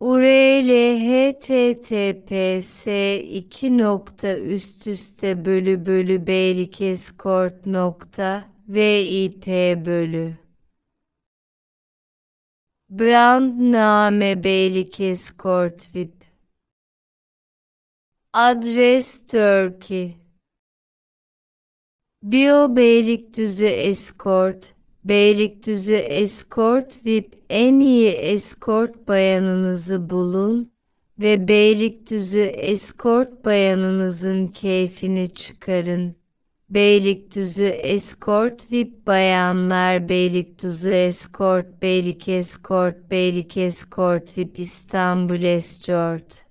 URL https 2 nokta üst üste bölü bölü beylik escort nokta vip bölü. Brandname Beylik Escort VIP Adres Turkey. Bio Beylikdüzü Escort Beylikdüzü Escort VIP en iyi escort bayanınızı bulun ve Beylikdüzü Escort bayanınızın keyfini çıkarın. Beylikdüzü Escort VIP bayanlar Beylikdüzü Escort Beylik Escort Beylik Escort VIP İstanbul Escort